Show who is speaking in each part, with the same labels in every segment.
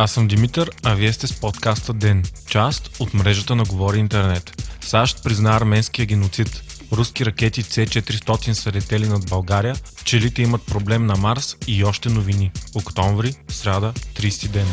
Speaker 1: Аз съм Димитър, а вие сте с подкаста ДЕН, част от мрежата на Говори Интернет. САЩ призна арменския геноцид. Руски ракети С-400 са летели над България, пчелите имат проблем на Марс и още новини. Октомври, сряда, 30 ден.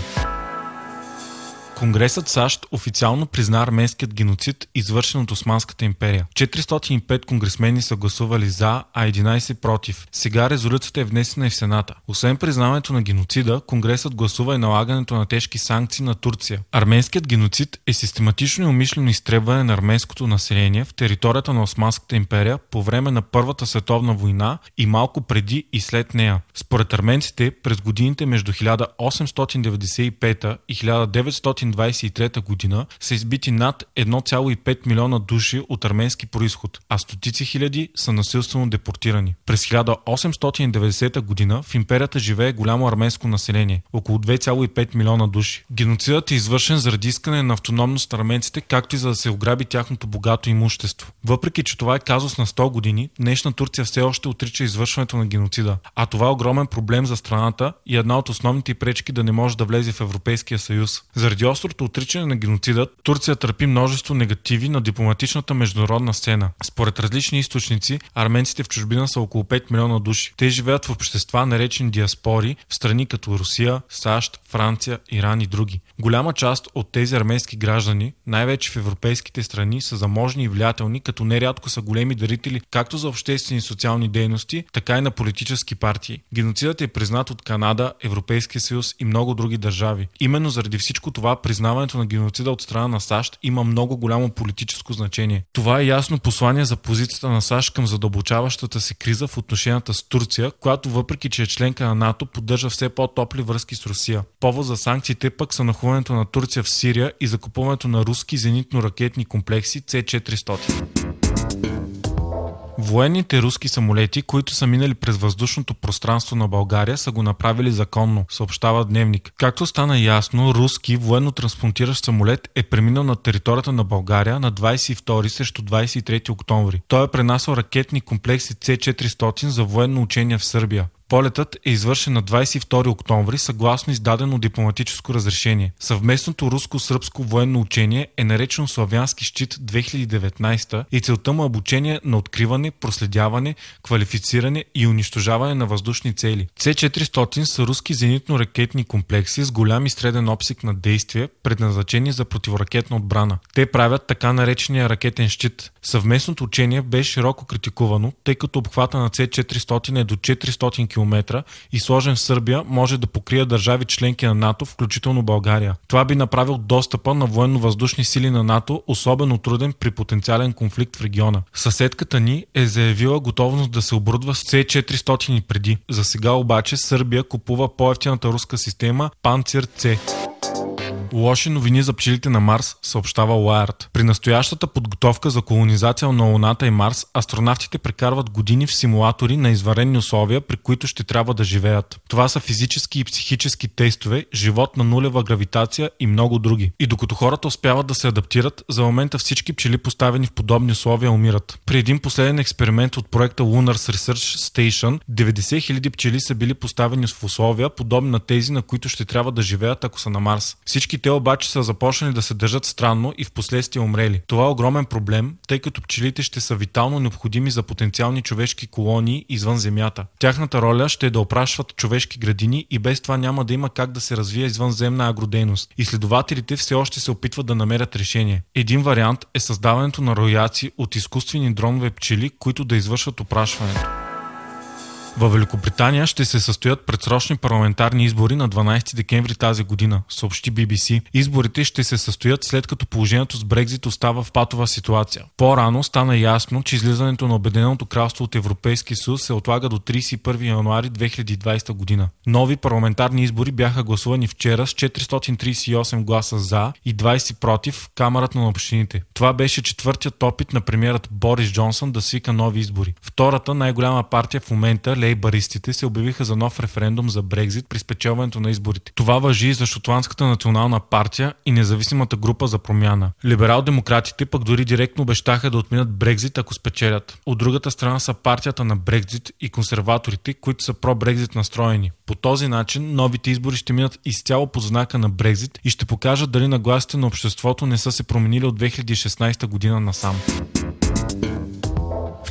Speaker 1: Конгресът САЩ официално призна арменският геноцид, извършен от Османската империя. 405 конгресмени са гласували за, а 11 против. Сега резолюцията е внесена и в Сената. Освен признаването на геноцида, Конгресът гласува и налагането на тежки санкции на Турция. Арменският геноцид е систематично и умишлено изтребване на арменското население в територията на Османската империя по време на Първата световна война и малко преди и след нея. Според арменците, през годините между 1895 и 1900 1923 година са избити над 1,5 милиона души от арменски происход, а стотици хиляди са насилствено депортирани. През 1890 година в империята живее голямо арменско население – около 2,5 милиона души. Геноцидът е извършен заради искане на автономност на арменците, както и за да се ограби тяхното богато имущество. Въпреки, че това е казус на 100 години, днешна Турция все още отрича извършването на геноцида. А това е огромен проблем за страната и една от основните пречки да не може да влезе в Европейския съюз. Заради острото отричане на геноцида, Турция търпи множество негативи на дипломатичната международна сцена. Според различни източници, арменците в чужбина са около 5 милиона души. Те живеят в общества, наречени диаспори, в страни като Русия, САЩ, Франция, Иран и други. Голяма част от тези арменски граждани, най-вече в европейските страни, са заможни и влиятелни, като нерядко са големи дарители както за обществени и социални дейности, така и на политически партии. Геноцидът е признат от Канада, Европейския съюз и много други държави. Именно заради всичко това признаването на геноцида от страна на САЩ има много голямо политическо значение. Това е ясно послание за позицията на САЩ към задълбочаващата се криза в отношенията с Турция, която въпреки че е членка на НАТО, поддържа все по-топли връзки с Русия. Повод за санкциите пък са нахуването на Турция в Сирия и закупуването на руски зенитно-ракетни комплекси С-400. Военните руски самолети, които са минали през въздушното пространство на България, са го направили законно, съобщава Дневник. Както стана ясно, руски военно транспонтиращ самолет е преминал на територията на България на 22 срещу 23 октомври. Той е пренасял ракетни комплекси С-400 за военно учение в Сърбия. Полетът е извършен на 22 октомври съгласно издадено дипломатическо разрешение. Съвместното руско-сръбско военно учение е наречено Славянски щит 2019 и целта му е обучение на откриване, проследяване, квалифициране и унищожаване на въздушни цели. С-400 са руски зенитно-ракетни комплекси с голям и среден обсик на действие, предназначени за противоракетна отбрана. Те правят така наречения ракетен щит. Съвместното учение беше широко критикувано, тъй като обхвата на С-400 е до 400 км и сложен в Сърбия може да покрие държави членки на НАТО, включително България. Това би направил достъпа на военно-въздушни сили на НАТО особено труден при потенциален конфликт в региона. Съседката ни е заявила готовност да се оборудва с C-400 преди. За сега обаче Сърбия купува по-ефтината руска система Panzer C. Лоши новини за пчелите на Марс, съобщава Wired. При настоящата подготовка за колонизация на Луната и Марс, астронавтите прекарват години в симулатори на изварени условия, при които ще трябва да живеят. Това са физически и психически тестове, живот на нулева гравитация и много други. И докато хората успяват да се адаптират, за момента всички пчели поставени в подобни условия умират. При един последен експеримент от проекта Lunar Research Station, 90 000 пчели са били поставени в условия, подобни на тези, на които ще трябва да живеят, ако са на Марс. Всички те обаче са започнали да се държат странно и в последствие умрели. Това е огромен проблем, тъй като пчелите ще са витално необходими за потенциални човешки колонии извън Земята. Тяхната роля ще е да опрашват човешки градини и без това няма да има как да се развие извънземна агродейност. Изследователите все още се опитват да намерят решение. Един вариант е създаването на рояци от изкуствени дронове пчели, които да извършват опрашването. В Великобритания ще се състоят предсрочни парламентарни избори на 12 декември тази година, съобщи BBC. Изборите ще се състоят след като положението с Брекзит остава в патова ситуация. По-рано стана ясно, че излизането на Обединеното кралство от Европейския съюз се отлага до 31 януари 2020 година. Нови парламентарни избори бяха гласувани вчера с 438 гласа за и 20 против в Камерата на общините. Това беше четвъртият опит на премиерът Борис Джонсън да свика нови избори. Втората най-голяма партия в момента лейбаристите се обявиха за нов референдум за Брекзит при спечелването на изборите. Това въжи и за Шотландската национална партия и независимата група за промяна. Либерал-демократите пък дори директно обещаха да отминат Брекзит, ако спечелят. От другата страна са партията на Брекзит и консерваторите, които са про-Брекзит настроени. По този начин новите избори ще минат изцяло под знака на Брекзит и ще покажат дали нагласите на обществото не са се променили от 2016 година насам.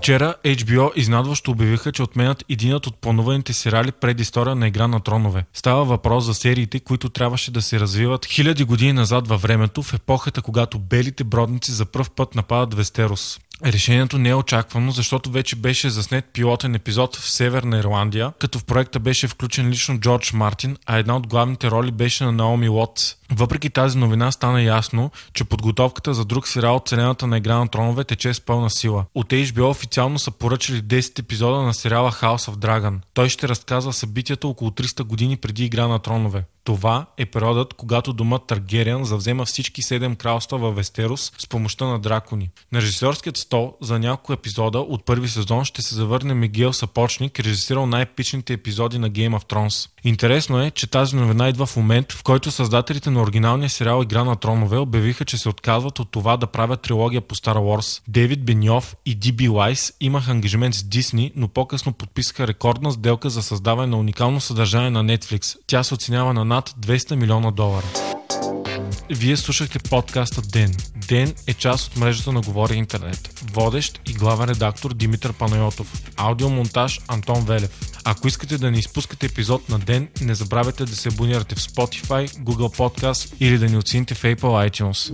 Speaker 1: Вчера HBO изнадващо обявиха, че отменят единът от плануваните сериали пред история на Игра на тронове. Става въпрос за сериите, които трябваше да се развиват хиляди години назад във времето, в епохата, когато белите бродници за пръв път нападат Вестерос. Решението не е очаквано, защото вече беше заснет пилотен епизод в Северна Ирландия, като в проекта беше включен лично Джордж Мартин, а една от главните роли беше на Наоми Уотс. Въпреки тази новина стана ясно, че подготовката за друг сериал от Вселената на Игра на тронове тече с пълна сила. От HBO официално са поръчали 10 епизода на сериала House of Dragon. Той ще разказва събитията около 300 години преди Игра на тронове. Това е периодът, когато домът Таргериан завзема всички седем кралства във Вестерос с помощта на дракони. На режисьорският стол за няколко епизода от първи сезон ще се завърне Мигел Сапочник, режисирал най-епичните епизоди на Game of Thrones. Интересно е, че тази новина идва в момент, в който създателите на оригиналния сериал Игра на тронове обявиха, че се отказват от това да правят трилогия по Star Wars. Дейвид Беньов и Д.Би. Лайс имаха ангажимент с Дисни, но по-късно подписаха рекордна сделка за създаване на уникално съдържание на Netflix. Тя се оценява на над 200 милиона долара. Вие слушахте подкаста Ден. Ден е част от мрежата на Говори Интернет. Водещ и главен редактор Димитър Панайотов. Аудиомонтаж Антон Велев. Ако искате да не изпускате епизод на ден, не забравяйте да се абонирате в Spotify, Google Podcast или да ни оцените в Apple iTunes.